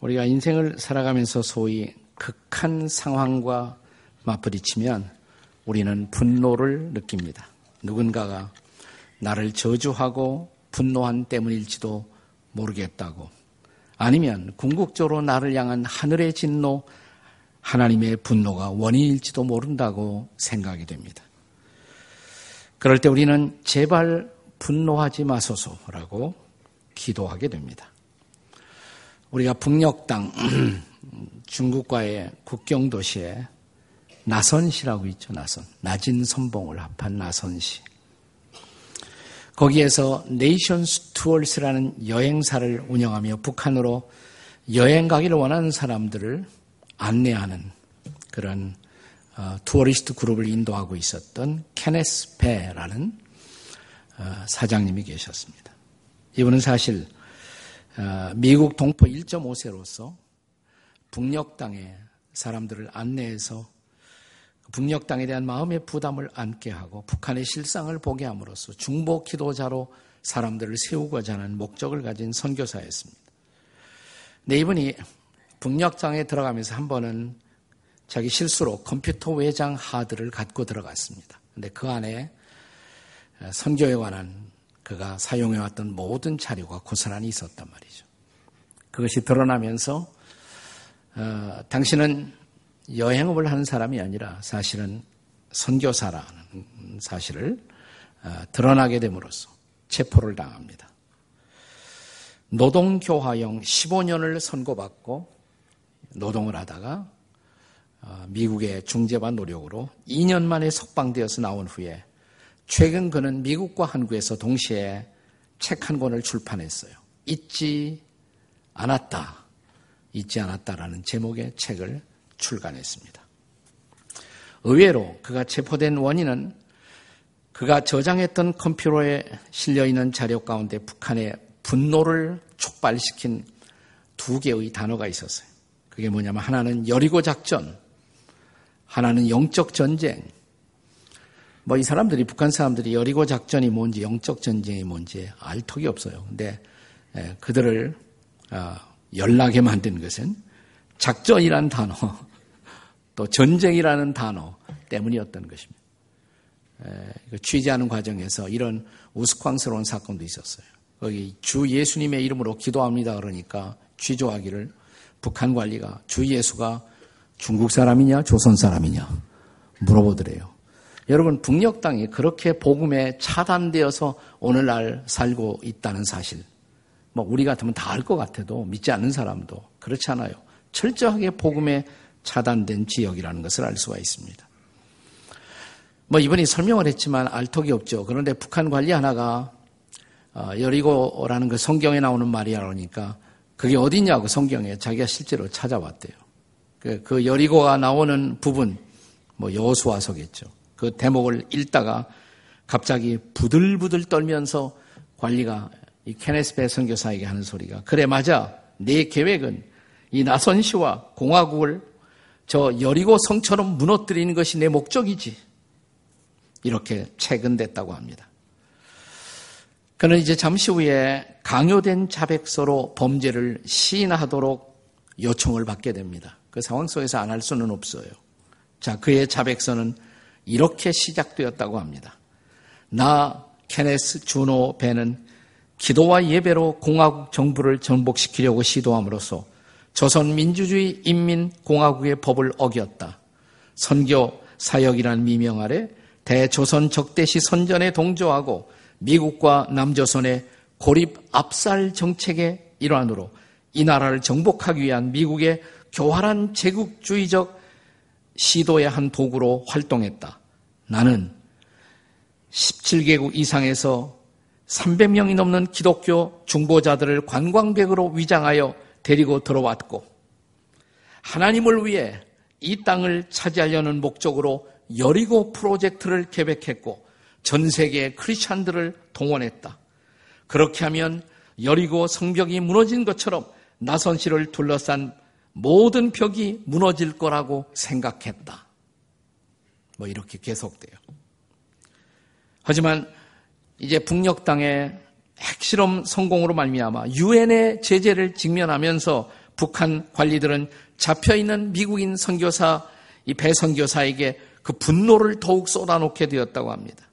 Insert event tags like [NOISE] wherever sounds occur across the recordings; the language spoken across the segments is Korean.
우리가 인생을 살아가면서 소위 극한 상황과 맞부딪히면 우리는 분노를 느낍니다. 누군가가 나를 저주하고 분노한 때문일지도 모르겠다고 아니면 궁극적으로 나를 향한 하늘의 진노, 하나님의 분노가 원인일지도 모른다고 생각이 됩니다. 그럴 때 우리는 제발 분노하지 마소서라고 기도하게 됩니다. 우리가 북녘 땅 [CLEARS THROAT] 중국과의 국경 도시에 나선시라고 있죠. 나선. 나진 선봉을 합한 나선시. 거기에서 Nations Tours라는 여행사를 운영하며 북한으로 여행 가기를 원하는 사람들을 안내하는 그런 어, tourist 그룹을 인도하고 있었던 케네스 배라는 어, 사장님이 계셨습니다. 이분은 사실 어, 미국 동포 1.5세로서 북녘 땅에 사람들을 안내해서 북녘 땅에 대한 마음의 부담을 안게 하고 북한의 실상을 보게 함으로써 중보 기도자로 사람들을 세우고자 하는 목적을 가진 선교사였습니다. 네, 이분이 북녘 땅에 들어가면서 한 번은 자기 실수로 컴퓨터 외장 하드를 갖고 들어갔습니다. 근데 그 안에 선교에 관한 그가 사용해왔던 모든 자료가 고스란히 있었단 말이죠. 그것이 드러나면서 어, 당신은 여행업을 하는 사람이 아니라 사실은 선교사라는 사실을 어, 드러나게 됨으로써 체포를 당합니다. 노동교화형 15년을 선고받고 노동을 하다가 어, 미국의 중재반 노력으로 2년 만에 석방되어서 나온 후에 최근 그는 미국과 한국에서 동시에 책 한 권을 출판했어요. 잊지 않았다. 잊지 않았다라는 제목의 책을 출간했습니다. 의외로 그가 체포된 원인은 그가 저장했던 컴퓨터에 실려 있는 자료 가운데 북한의 분노를 촉발시킨 두 개의 단어가 있었어요. 그게 뭐냐면 하나는 여리고 작전, 하나는 영적 전쟁. 뭐 이 사람들이 북한 사람들이 여리고 작전이 뭔지 영적 전쟁이 뭔지 알 턱이 없어요. 근데 그들을 아, 연락에 만든 것은 작전이란 단어, [LAUGHS] 또 전쟁이라는 단어 때문이었던 것입니다. 취재하는 과정에서 이런 우스꽝스러운 사건도 있었어요. 거기 주 예수님의 이름으로 기도합니다. 그러니까 취조하기를 북한 관리가 주 예수가 중국 사람이냐 조선 사람이냐 물어보더래요. 여러분 북녘 땅이 그렇게 복음에 차단되어서 오늘날 살고 있다는 사실 뭐 우리 같으면 다 알 것 같아도 믿지 않는 사람도 그렇지 않아요. 철저하게 복음에 차단된 지역이라는 것을 알 수가 있습니다. 뭐 이번이 설명을 했지만 알턱이 없죠. 그런데 북한 관리 하나가 어, 여리고라는 그 성경에 나오는 말이야 그러니까 그게 어디냐고 성경에 자기가 실제로 찾아봤대요. 그, 그 여리고가 나오는 부분 뭐 여호수아서겠죠. 그 대목을 읽다가 갑자기 부들부들 떨면서 관리가 이 케네스 베 선교사에게 하는 소리가 그래 맞아 내 계획은 이 나선 시와 공화국을 저 여리고 성처럼 무너뜨리는 것이 내 목적이지 이렇게 체근됐다고 합니다. 그는 이제 잠시 후에 강요된 자백서로 범죄를 시인하도록 요청을 받게 됩니다. 그 상황 속에서 안 할 수는 없어요. 자, 그의 자백서는 이렇게 시작되었다고 합니다. 나 케네스 주노 배는 기도와 예배로 공화국 정부를 전복시키려고 시도함으로써 조선 민주주의 인민공화국의 법을 어겼다. 선교 사역이란 미명 아래 대조선 적대시 선전에 동조하고 미국과 남조선의 고립 압살 정책의 일환으로 이 나라를 정복하기 위한 미국의 교활한 제국주의적 시도의 한 도구로 활동했다. 나는 17개국 이상에서 300명이 넘는 기독교 중보자들을 관광객으로 위장하여 데리고 들어왔고 하나님을 위해 이 땅을 차지하려는 목적으로 여리고 프로젝트를 계획했고 전 세계 크리스찬들을 동원했다. 그렇게 하면 여리고 성벽이 무너진 것처럼 나선 씨를 둘러싼 모든 벽이 무너질 거라고 생각했다. 뭐 이렇게 계속돼요. 하지만 이제 북녘 땅에 핵실험 성공으로 말미암아 유엔의 제재를 직면하면서 북한 관리들은 잡혀 있는 미국인 선교사 이 배선교사에게 그 분노를 더욱 쏟아놓게 되었다고 합니다.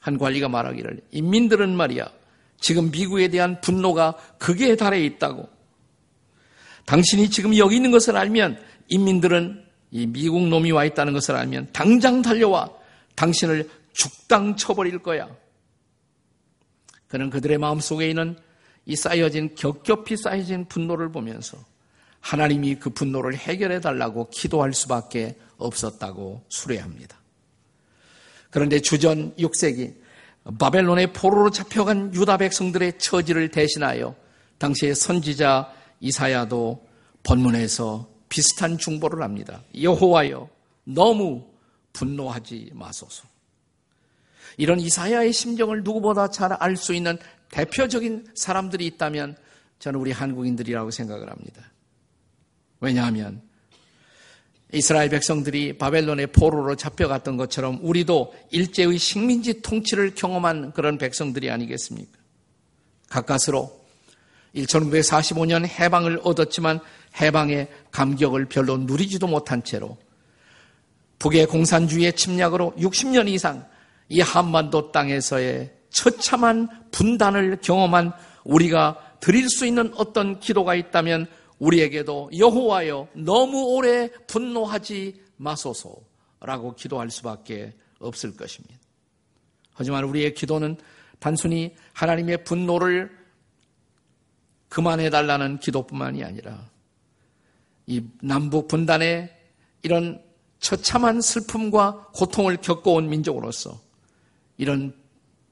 한 관리가 말하기를 인민들은 말이야 지금 미국에 대한 분노가 극에 달해 있다고. 당신이 지금 여기 있는 것을 알면 인민들은 이 미국 놈이 와 있다는 것을 알면 당장 달려와 당신을 죽당 쳐버릴 거야. 그는 그들의 마음 속에 있는 이 쌓여진 겹겹이 쌓여진 분노를 보면서 하나님이 그 분노를 해결해 달라고 기도할 수밖에 없었다고 수레합니다. 그런데 주전 6세기 바벨론의 포로로 잡혀간 유다 백성들의 처지를 대신하여 당시의 선지자 이사야도 본문에서 비슷한 중보를 합니다. 여호와여 너무 분노하지 마소서. 이런 이사야의 심정을 누구보다 잘 알 수 있는 대표적인 사람들이 있다면 저는 우리 한국인들이라고 생각을 합니다. 왜냐하면 이스라엘 백성들이 바벨론의 포로로 잡혀갔던 것처럼 우리도 일제의 식민지 통치를 경험한 그런 백성들이 아니겠습니까? 가까스로 1945년 해방을 얻었지만 해방의 감격을 별로 누리지도 못한 채로 북의 공산주의의 침략으로 60년 이상 이 한반도 땅에서의 처참한 분단을 경험한 우리가 드릴 수 있는 어떤 기도가 있다면 우리에게도 여호와여 너무 오래 분노하지 마소서라고 기도할 수밖에 없을 것입니다. 하지만 우리의 기도는 단순히 하나님의 분노를 그만해 달라는 기도뿐만이 아니라 이 남북 분단의 이런 처참한 슬픔과 고통을 겪어온 민족으로서 이런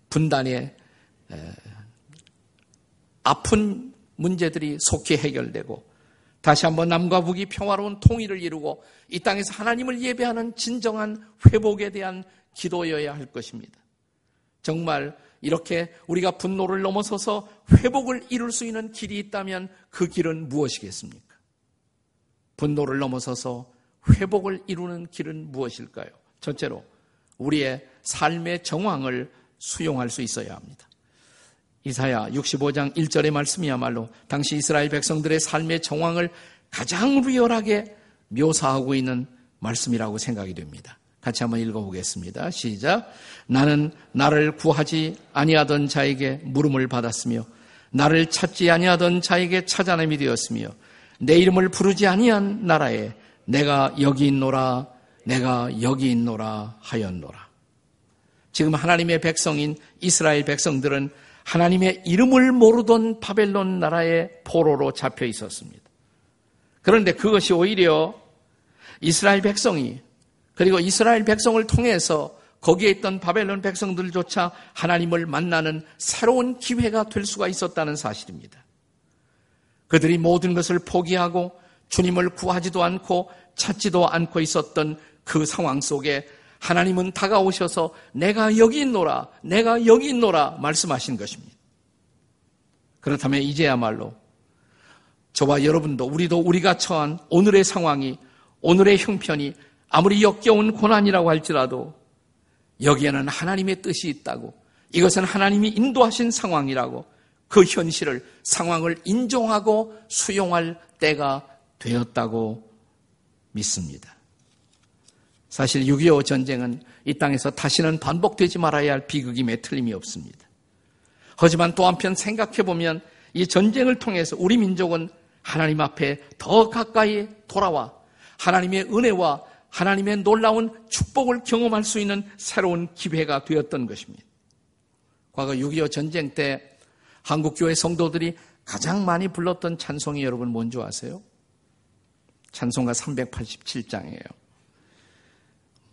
분단의 아픈 문제들이 속히 해결되고 다시 한번 남과 북이 평화로운 통일을 이루고 이 땅에서 하나님을 예배하는 진정한 회복에 대한 기도여야 할 것입니다. 정말 이렇게 우리가 분노를 넘어서서 회복을 이룰 수 있는 길이 있다면 그 길은 무엇이겠습니까? 분노를 넘어서서 회복을 이루는 길은 무엇일까요? 첫째로 우리의 삶의 정황을 수용할 수 있어야 합니다. 이사야 65장 1절의 말씀이야말로 당시 이스라엘 백성들의 삶의 정황을 가장 리얼하게 묘사하고 있는 말씀이라고 생각이 됩니다. 같이 한번 읽어보겠습니다. 시작. 나는 나를 구하지 아니하던 자에게 물음을 받았으며 나를 찾지 아니하던 자에게 찾아냄이 되었으며 내 이름을 부르지 아니한 나라에 내가 여기 있노라 내가 여기 있노라 하였노라. 지금 하나님의 백성인 이스라엘 백성들은 하나님의 이름을 모르던 바벨론 나라의 포로로 잡혀 있었습니다. 그런데 그것이 오히려 이스라엘 백성이 그리고 이스라엘 백성을 통해서 거기에 있던 바벨론 백성들조차 하나님을 만나는 새로운 기회가 될 수가 있었다는 사실입니다. 그들이 모든 것을 포기하고 주님을 구하지도 않고 찾지도 않고 있었던 그 상황 속에 하나님은 다가오셔서 내가 여기 있노라, 내가 여기 있노라 말씀하신 것입니다. 그렇다면 이제야말로 저와 여러분도 우리도 우리가 처한 오늘의 상황이 오늘의 형편이 아무리 역겨운 고난이라고 할지라도 여기에는 하나님의 뜻이 있다고 이것은 하나님이 인도하신 상황이라고 그 현실을 상황을 인정하고 수용할 때가 되었다고 믿습니다. 사실 6.25 전쟁은 이 땅에서 다시는 반복되지 말아야 할 비극임에 틀림이 없습니다. 하지만 또 한편 생각해보면 이 전쟁을 통해서 우리 민족은 하나님 앞에 더 가까이 돌아와 하나님의 은혜와 하나님의 놀라운 축복을 경험할 수 있는 새로운 기회가 되었던 것입니다. 과거 6.25 전쟁 때 한국교회 성도들이 가장 많이 불렀던 찬송이 여러분 뭔지 아세요? 찬송가 387장이에요.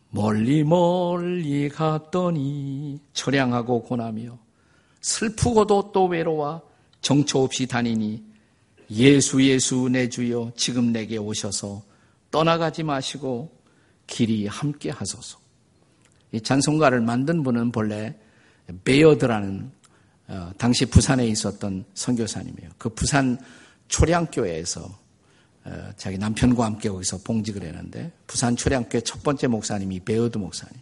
멀리 멀리 갔더니 처량하고 고나며 슬프고도 또 외로워 정처 없이 다니니 예수 예수 내 주여 지금 내게 오셔서 떠나가지 마시고 길이 함께 하소서. 이 찬송가를 만든 분은 본래 베어드라는 어, 당시 부산에 있었던 선교사님이에요. 그 부산 초량교회에서 어, 자기 남편과 함께 거기서 봉직을 했는데 부산 초량교회 첫 번째 목사님이 베어드 목사님.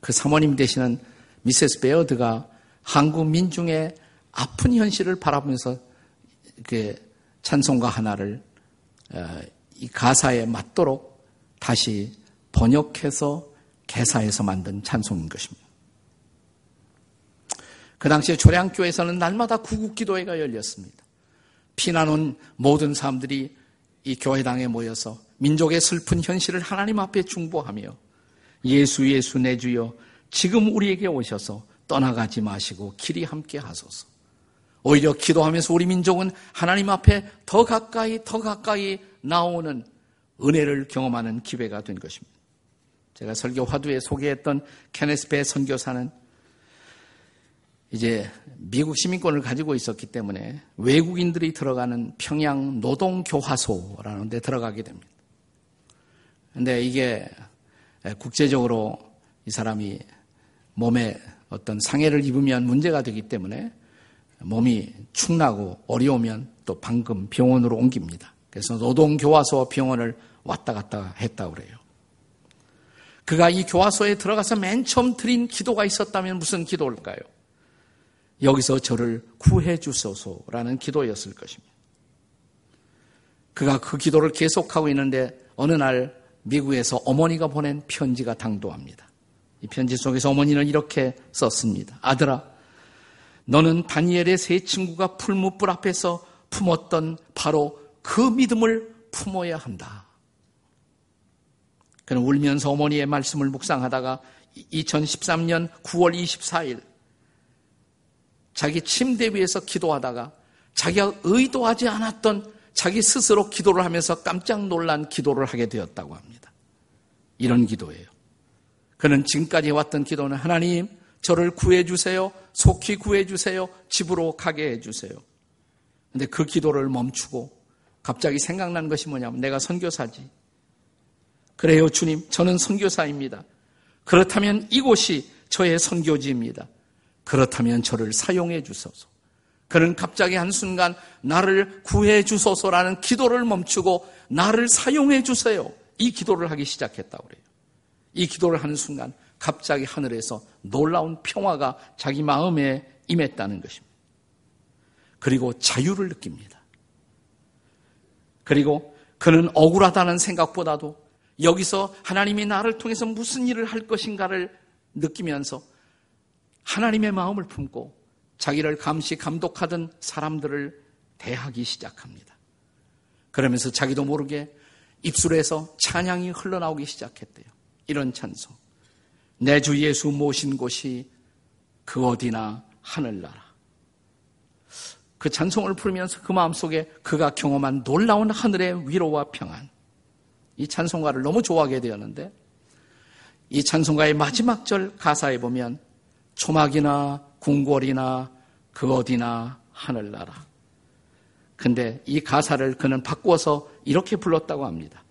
그 사모님 되시는 미세스 베어드가 한국 민중의 아픈 현실을 바라보면서 이렇게 찬송가 하나를 어, 이 가사에 맞도록 다시 번역해서 개사해서 만든 찬송인 것입니다. 그 당시에 조량교에서는 날마다 구국기도회가 열렸습니다. 피난 온 모든 사람들이 이 교회당에 모여서 민족의 슬픈 현실을 하나님 앞에 중보하며 예수 예수 내 주여 지금 우리에게 오셔서 떠나가지 마시고 길이 함께 하소서. 오히려 기도하면서 우리 민족은 하나님 앞에 더 가까이 더 가까이 나오는 은혜를 경험하는 기회가 된 것입니다. 제가 설교 화두에 소개했던 케네스 배 선교사는 이제 미국 시민권을 가지고 있었기 때문에 외국인들이 들어가는 평양 노동교화소라는 데 들어가게 됩니다. 근데 이게 국제적으로 이 사람이 몸에 어떤 상해를 입으면 문제가 되기 때문에 몸이 축나고 어려우면 또 방금 병원으로 옮깁니다. 그래서 노동교화소 병원을 왔다 갔다 했다고 그래요. 그가 이 교화소에 들어가서 맨 처음 드린 기도가 있었다면 무슨 기도일까요? 여기서 저를 구해 주소서라는 기도였을 것입니다. 그가 그 기도를 계속하고 있는데 어느 날 미국에서 어머니가 보낸 편지가 당도합니다. 이 편지 속에서 어머니는 이렇게 썼습니다. 아들아, 너는 다니엘의 세 친구가 풀무불 앞에서 품었던 바로 그 믿음을 품어야 한다. 그는 울면서 어머니의 말씀을 묵상하다가 2013년 9월 24일 자기 침대 위에서 기도하다가 자기가 의도하지 않았던 자기 스스로 기도를 하면서 깜짝 놀란 기도를 하게 되었다고 합니다. 이런 기도예요. 그는 지금까지 왔던 기도는 하나님, 저를 구해주세요. 속히 구해주세요. 집으로 가게 해주세요. 근데 그 기도를 멈추고 갑자기 생각난 것이 뭐냐면 내가 선교사지. 그래요, 주님. 저는 선교사입니다. 그렇다면 이곳이 저의 선교지입니다. 그렇다면 저를 사용해 주소서. 그는 갑자기 한순간 나를 구해 주소서라는 기도를 멈추고 나를 사용해 주세요. 이 기도를 하기 시작했다고 그래요. 이 기도를 하는 순간 갑자기 하늘에서 놀라운 평화가 자기 마음에 임했다는 것입니다. 그리고 자유를 느낍니다. 그리고 그는 억울하다는 생각보다도 여기서 하나님이 나를 통해서 무슨 일을 할 것인가를 느끼면서 하나님의 마음을 품고 자기를 감시 감독하던 사람들을 대하기 시작합니다. 그러면서 자기도 모르게 입술에서 찬양이 흘러나오기 시작했대요. 이런 찬송. 내 주 예수 모신 곳이 그 어디나 하늘나라. 그 찬송을 부르면서 그 마음속에 그가 경험한 놀라운 하늘의 위로와 평안. 이 찬송가를 너무 좋아하게 되었는데 이 찬송가의 마지막 절 가사에 보면 초막이나 궁궐이나 그 어디나 하늘나라. 근데 이 가사를 그는 바꾸어서 이렇게 불렀다고 합니다.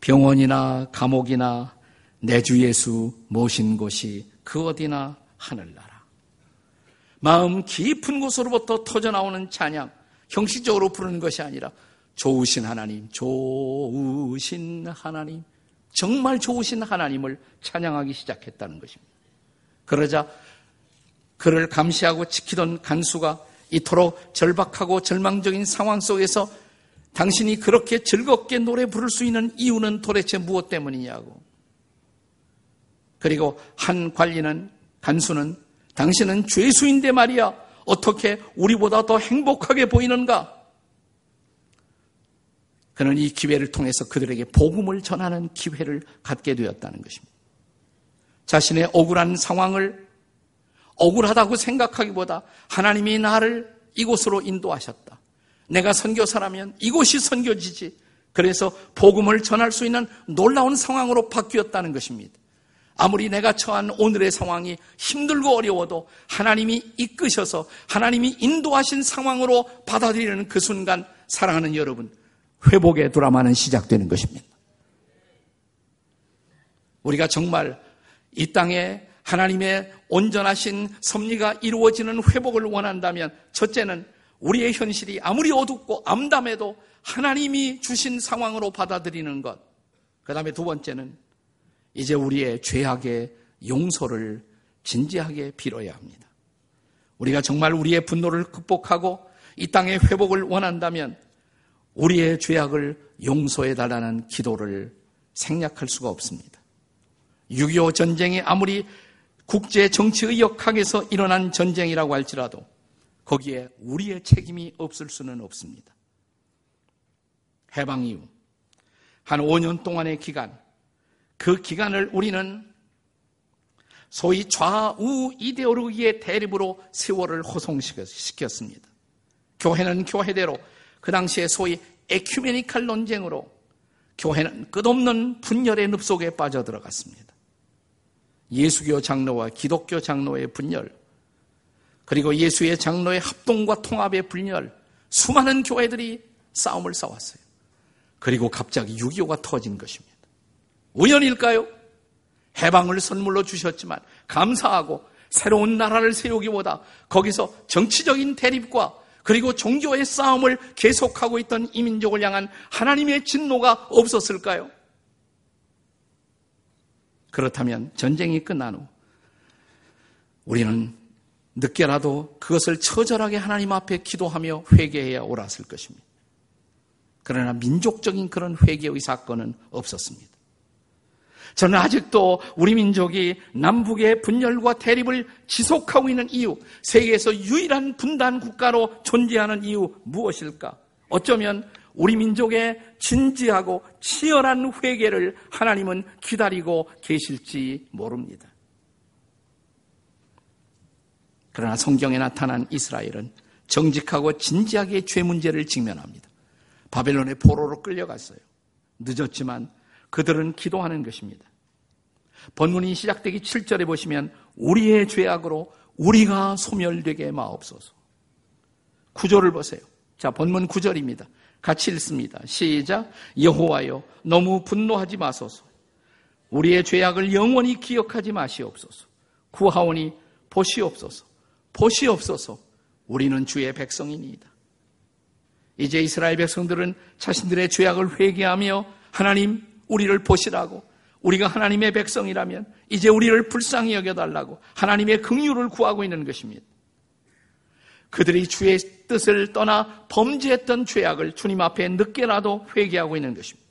병원이나 감옥이나 내 주 예수 모신 곳이 그 어디나 하늘나라. 마음 깊은 곳으로부터 터져나오는 찬양, 형식적으로 부르는 것이 아니라 좋으신 하나님, 좋으신 하나님, 정말 좋으신 하나님을 찬양하기 시작했다는 것입니다. 그러자 그를 감시하고 지키던 간수가 이토록 절박하고 절망적인 상황 속에서 당신이 그렇게 즐겁게 노래 부를 수 있는 이유는 도대체 무엇 때문이냐고. 그리고 한 관리는, 간수는 당신은 죄수인데 말이야. 어떻게 우리보다 더 행복하게 보이는가? 그는 이 기회를 통해서 그들에게 복음을 전하는 기회를 갖게 되었다는 것입니다. 자신의 억울한 상황을 억울하다고 생각하기보다 하나님이 나를 이곳으로 인도하셨다. 내가 선교사라면 이곳이 선교지지. 그래서 복음을 전할 수 있는 놀라운 상황으로 바뀌었다는 것입니다. 아무리 내가 처한 오늘의 상황이 힘들고 어려워도 하나님이 이끄셔서 하나님이 인도하신 상황으로 받아들이는 그 순간 사랑하는 여러분, 회복의 드라마는 시작되는 것입니다. 우리가 정말 이 땅에 하나님의 온전하신 섭리가 이루어지는 회복을 원한다면 첫째는 우리의 현실이 아무리 어둡고 암담해도 하나님이 주신 상황으로 받아들이는 것. 그 다음에 두 번째는 이제 우리의 죄악의 용서를 진지하게 빌어야 합니다. 우리가 정말 우리의 분노를 극복하고 이 땅의 회복을 원한다면 우리의 죄악을 용서해 달라는 기도를 생략할 수가 없습니다. 6.25 전쟁이 아무리 국제 정치의 역학에서 일어난 전쟁이라고 할지라도 거기에 우리의 책임이 없을 수는 없습니다. 해방 이후 한 5년 동안의 기간, 그 기간을 우리는 소위 좌우 이데올로기의 대립으로 세월을 호송시켰습니다. 교회는 교회대로 그 당시에 소위 에큐메니칼 논쟁으로 교회는 끝없는 분열의 늪 속에 빠져들어갔습니다. 예수교 장로와 기독교 장로의 분열, 그리고 예수의 장로의 합동과 통합의 분열, 수많은 교회들이 싸움을 싸웠어요. 그리고 갑자기 6.25가 터진 것입니다. 우연일까요? 해방을 선물로 주셨지만 감사하고 새로운 나라를 세우기보다 거기서 정치적인 대립과 그리고 종교의 싸움을 계속하고 있던 이민족을 향한 하나님의 진노가 없었을까요? 그렇다면 전쟁이 끝난 후 우리는 늦게라도 그것을 처절하게 하나님 앞에 기도하며 회개해야 옳았을 것입니다. 그러나 민족적인 그런 회개의 사건은 없었습니다. 저는 아직도 우리 민족이 남북의 분열과 대립을 지속하고 있는 이유, 세계에서 유일한 분단 국가로 존재하는 이유 무엇일까? 어쩌면 우리 민족의 진지하고 치열한 회개를 하나님은 기다리고 계실지 모릅니다. 그러나 성경에 나타난 이스라엘은 정직하고 진지하게 죄 문제를 직면합니다. 바벨론의 포로로 끌려갔어요. 늦었지만 그들은 기도하는 것입니다. 본문이 시작되기 7절에 보시면 우리의 죄악으로 우리가 소멸되게 마옵소서. 구절을 보세요. 자, 본문 구절입니다. 같이 읽습니다. 시작. 여호와여 너무 분노하지 마소서. 우리의 죄악을 영원히 기억하지 마시옵소서. 구하오니 보시옵소서. 보시옵소서. 우리는 주의 백성이니이다. 이제 이스라엘 백성들은 자신들의 죄악을 회개하며 하나님 우리를 보시라고 우리가 하나님의 백성이라면 이제 우리를 불쌍히 여겨달라고 하나님의 긍휼을 구하고 있는 것입니다. 그들이 주의 뜻을 떠나 범죄했던 죄악을 주님 앞에 늦게라도 회개하고 있는 것입니다.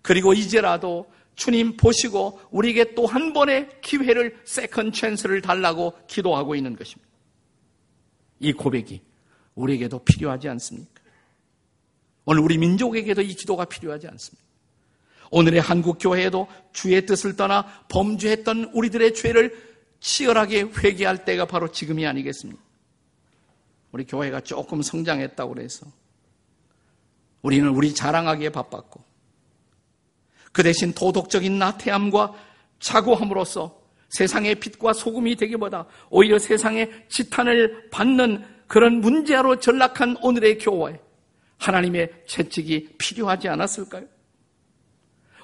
그리고 이제라도 주님 보시고 우리에게 또 한 번의 기회를 second chance를 달라고 기도하고 있는 것입니다. 이 고백이 우리에게도 필요하지 않습니까? 오늘 우리 민족에게도 이 기도가 필요하지 않습니까? 오늘의 한국 교회에도 주의 뜻을 떠나 범죄했던 우리들의 죄를 치열하게 회개할 때가 바로 지금이 아니겠습니까? 우리 교회가 조금 성장했다고 해서 우리는 우리 자랑하기에 바빴고 그 대신 도덕적인 나태함과 자고함으로써 세상의 빛과 소금이 되기보다 오히려 세상의 지탄을 받는 그런 문제로 전락한 오늘의 교회 하나님의 채찍이 필요하지 않았을까요?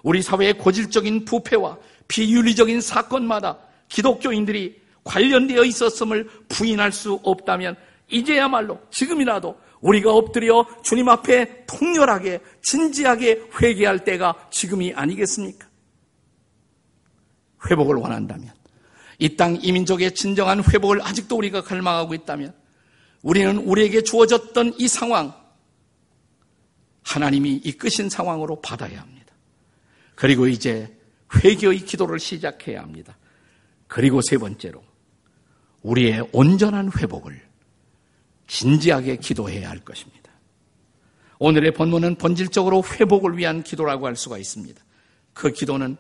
우리 사회의 고질적인 부패와 비윤리적인 사건마다 기독교인들이 관련되어 있었음을 부인할 수 없다면 이제야말로 지금이라도 우리가 엎드려 주님 앞에 통렬하게 진지하게 회개할 때가 지금이 아니겠습니까? 회복을 원한다면 이 땅 이민족의 진정한 회복을 아직도 우리가 갈망하고 있다면 우리는 우리에게 주어졌던 이 상황 하나님이 이끄신 상황으로 받아야 합니다. 그리고 이제 회개의 기도를 시작해야 합니다. 그리고 세 번째로 우리의 온전한 회복을 진지하게 기도해야 할 것입니다. 오늘의 본문은 본질적으로 회복을 위한 기도라고 할 수가 있습니다. 그 기도는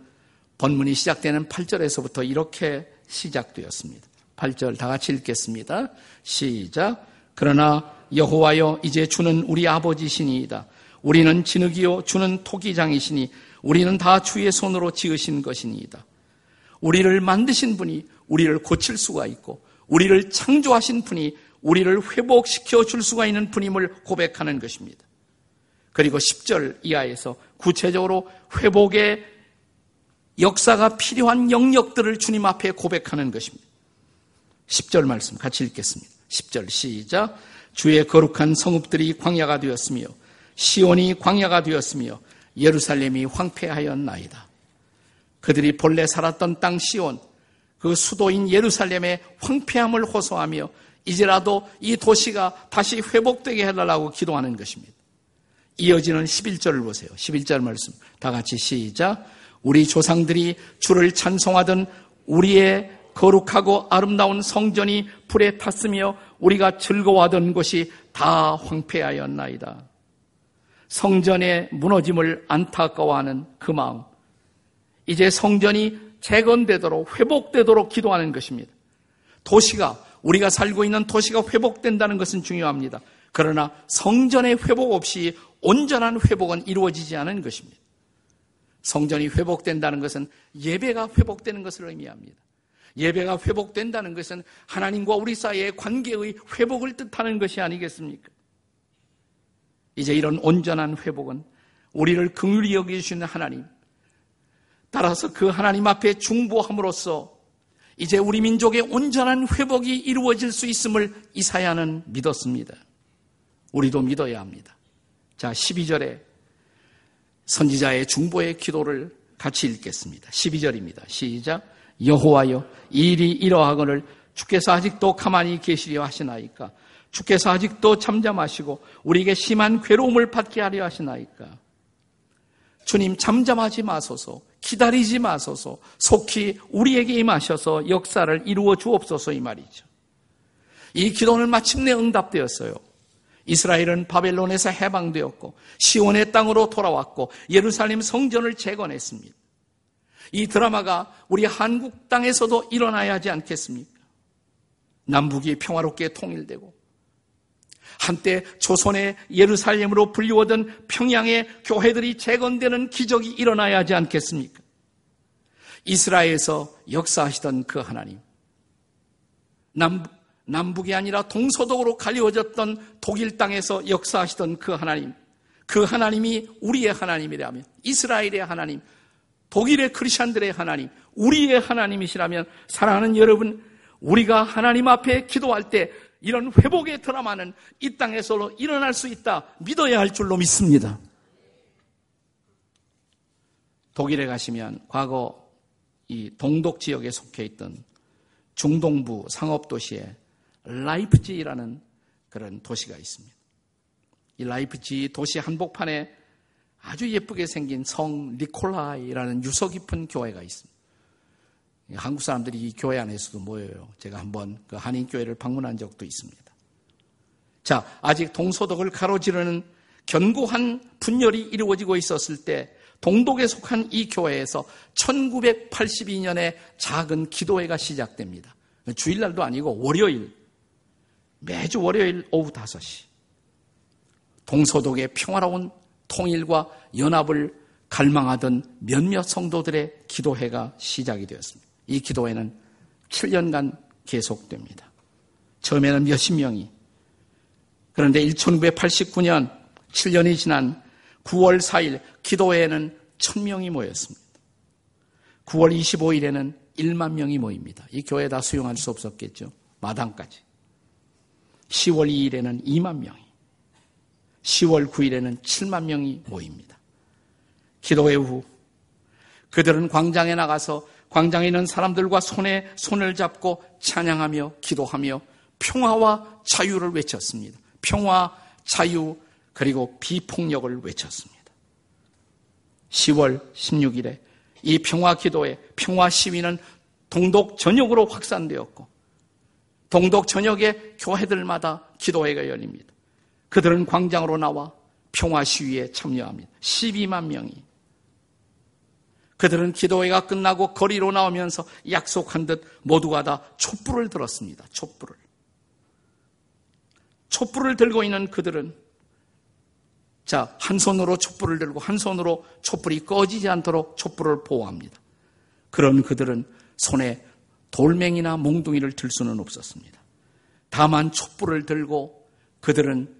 본문이 시작되는 8절에서부터 이렇게 시작되었습니다. 8절 다 같이 읽겠습니다. 시작. 그러나 여호와여 이제 주는 우리 아버지시니이다. 우리는 진흙이요 주는 토기장이시니 우리는 다 주의 손으로 지으신 것이니이다. 우리를 만드신 분이 우리를 고칠 수가 있고 우리를 창조하신 분이 우리를 회복시켜 줄 수가 있는 분임을 고백하는 것입니다. 그리고 10절 이하에서 구체적으로 회복의 역사가 필요한 영역들을 주님 앞에 고백하는 것입니다. 10절 말씀 같이 읽겠습니다. 10절 시작. 주의 거룩한 성읍들이 광야가 되었으며 시온이 광야가 되었으며 예루살렘이 황폐하였나이다. 그들이 본래 살았던 땅 시온, 그 수도인 예루살렘의 황폐함을 호소하며 이제라도 이 도시가 다시 회복되게 해달라고 기도하는 것입니다. 이어지는 11절을 보세요. 11절 말씀. 다 같이 시작. 우리 조상들이 주를 찬송하던 우리의 거룩하고 아름다운 성전이 불에 탔으며 우리가 즐거워하던 것이 다 황폐하였나이다. 성전의 무너짐을 안타까워하는 그 마음. 이제 성전이 재건되도록 회복되도록 기도하는 것입니다. 도시가 우리가 살고 있는 도시가 회복된다는 것은 중요합니다. 그러나 성전의 회복 없이 온전한 회복은 이루어지지 않은 것입니다. 성전이 회복된다는 것은 예배가 회복되는 것을 의미합니다. 예배가 회복된다는 것은 하나님과 우리 사이의 관계의 회복을 뜻하는 것이 아니겠습니까? 이제 이런 온전한 회복은 우리를 긍휼히 여기시는 하나님, 따라서 그 하나님 앞에 중보함으로써 이제 우리 민족의 온전한 회복이 이루어질 수 있음을 이사야는 믿었습니다. 우리도 믿어야 합니다. 자, 12절에 선지자의 중보의 기도를 같이 읽겠습니다. 12절입니다. 시작. 여호와여 이 일이 이러하거늘 주께서 아직도 가만히 계시려 하시나이까 주께서 아직도 잠잠하시고 우리에게 심한 괴로움을 받게 하려 하시나이까 주님 잠잠하지 마소서 기다리지 마소서 속히 우리에게 임하셔서 역사를 이루어 주옵소서 이 말이죠. 이 기도는 마침내 응답되었어요. 이스라엘은 바벨론에서 해방되었고 시온의 땅으로 돌아왔고 예루살렘 성전을 재건했습니다. 이 드라마가 우리 한국 땅에서도 일어나야 하지 않겠습니까? 남북이 평화롭게 통일되고 한때 조선의 예루살렘으로 불리우던 평양의 교회들이 재건되는 기적이 일어나야 하지 않겠습니까? 이스라엘에서 역사하시던 그 하나님, 남, 남북이 아니라 동서독으로 갈리워졌던 독일 땅에서 역사하시던 그 하나님, 그 하나님이 우리의 하나님이라면, 이스라엘의 하나님, 독일의 크리스천들의 하나님, 우리의 하나님이시라면, 사랑하는 여러분, 우리가 하나님 앞에 기도할 때 이런 회복의 드라마는 이 땅에서 일어날 수 있다 믿어야 할 줄로 믿습니다. 독일에 가시면 과거 이 동독 지역에 속해 있던 중동부 상업 도시에 라이프지라는 그런 도시가 있습니다. 이 라이프지 도시 한복판에 아주 예쁘게 생긴 성 니콜라이라는 유서 깊은 교회가 있습니다. 한국 사람들이 이 교회 안에서도 모여요. 제가 한번 그 한인 교회를 방문한 적도 있습니다. 자, 아직 동서독을 가로지르는 견고한 분열이 이루어지고 있었을 때 동독에 속한 이 교회에서 1982년에 작은 기도회가 시작됩니다. 주일날도 아니고 월요일, 매주 월요일 오후 5시. 동서독의 평화로운 통일과 연합을 갈망하던 몇몇 성도들의 기도회가 시작이 되었습니다. 이 기도회는 7년간 계속됩니다. 처음에는 몇십 명이 그런데 1989년 7년이 지난 9월 4일 기도회에는 1000명이 모였습니다. 9월 25일에는 1만 명이 모입니다. 이 교회 다 수용할 수 없었겠죠. 마당까지. 10월 2일에는 2만 명이, 10월 9일에는 7만 명이 모입니다. 기도회 후 그들은 광장에 나가서 광장에 있는 사람들과 손에 손을 잡고 찬양하며 기도하며 평화와 자유를 외쳤습니다. 평화, 자유, 그리고 비폭력을 외쳤습니다. 10월 16일에 이 평화 기도회, 평화 시위는 동독 전역으로 확산되었고, 동독 전역의 교회들마다 기도회가 열립니다. 그들은 광장으로 나와 평화 시위에 참여합니다. 12만 명이. 그들은 기도회가 끝나고 거리로 나오면서 약속한 듯 모두가 다 촛불을 들었습니다. 촛불을. 촛불을 들고 있는 그들은 자, 한 손으로 촛불을 들고 한 손으로 촛불이 꺼지지 않도록 촛불을 보호합니다. 그런 그들은 손에 돌멩이나 몽둥이를 들 수는 없었습니다. 다만 촛불을 들고 그들은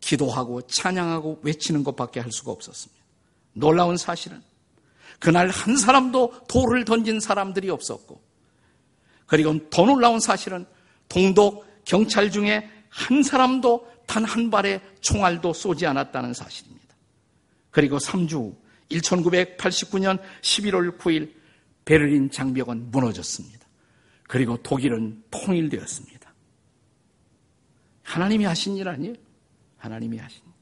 기도하고 찬양하고 외치는 것밖에 할 수가 없었습니다. 놀라운 사실은 그날 한 사람도 돌을 던진 사람들이 없었고, 그리고 더 놀라운 사실은 동독 경찰 중에 한 사람도 단 한 발의 총알도 쏘지 않았다는 사실입니다. 그리고 3주 후 1989년 11월 9일 베를린 장벽은 무너졌습니다. 그리고 독일은 통일되었습니다. 하나님이 하신 일 아니에요? 하나님이 하신 일.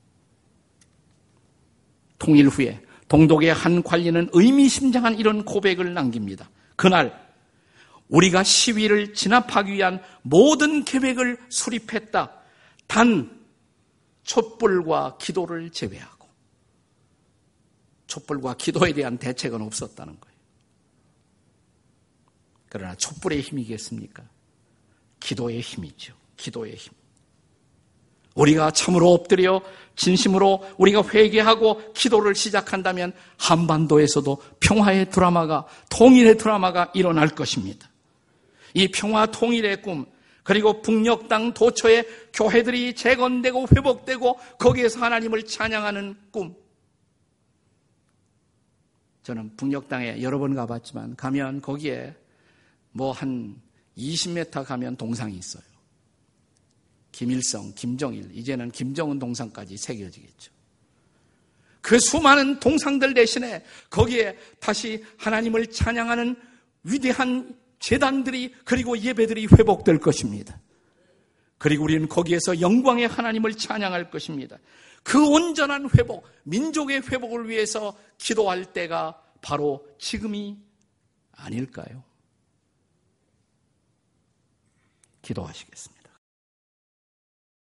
통일 후에 동독의 한 관리는 의미심장한 이런 고백을 남깁니다. 그날 우리가 시위를 진압하기 위한 모든 계획을 수립했다. 단 촛불과 기도를 제외하고 촛불과 기도에 대한 대책은 없었다는 거예요. 그러나 촛불의 힘이겠습니까? 기도의 힘이죠. 기도의 힘. 우리가 참으로 엎드려 진심으로 우리가 회개하고 기도를 시작한다면 한반도에서도 평화의 드라마가 통일의 드라마가 일어날 것입니다. 이 평화 통일의 꿈 그리고 북녘 땅 도처에 교회들이 재건되고 회복되고 거기에서 하나님을 찬양하는 꿈. 저는 북녘 땅에 여러 번 가봤지만 가면 거기에 뭐 한 20m 가면 동상이 있어요. 김일성, 김정일, 이제는 김정은 동상까지 새겨지겠죠. 그 수많은 동상들 대신에 거기에 다시 하나님을 찬양하는 위대한 재단들이 그리고 예배들이 회복될 것입니다. 그리고 우리는 거기에서 영광의 하나님을 찬양할 것입니다. 그 온전한 회복, 민족의 회복을 위해서 기도할 때가 바로 지금이 아닐까요? 기도하시겠습니다.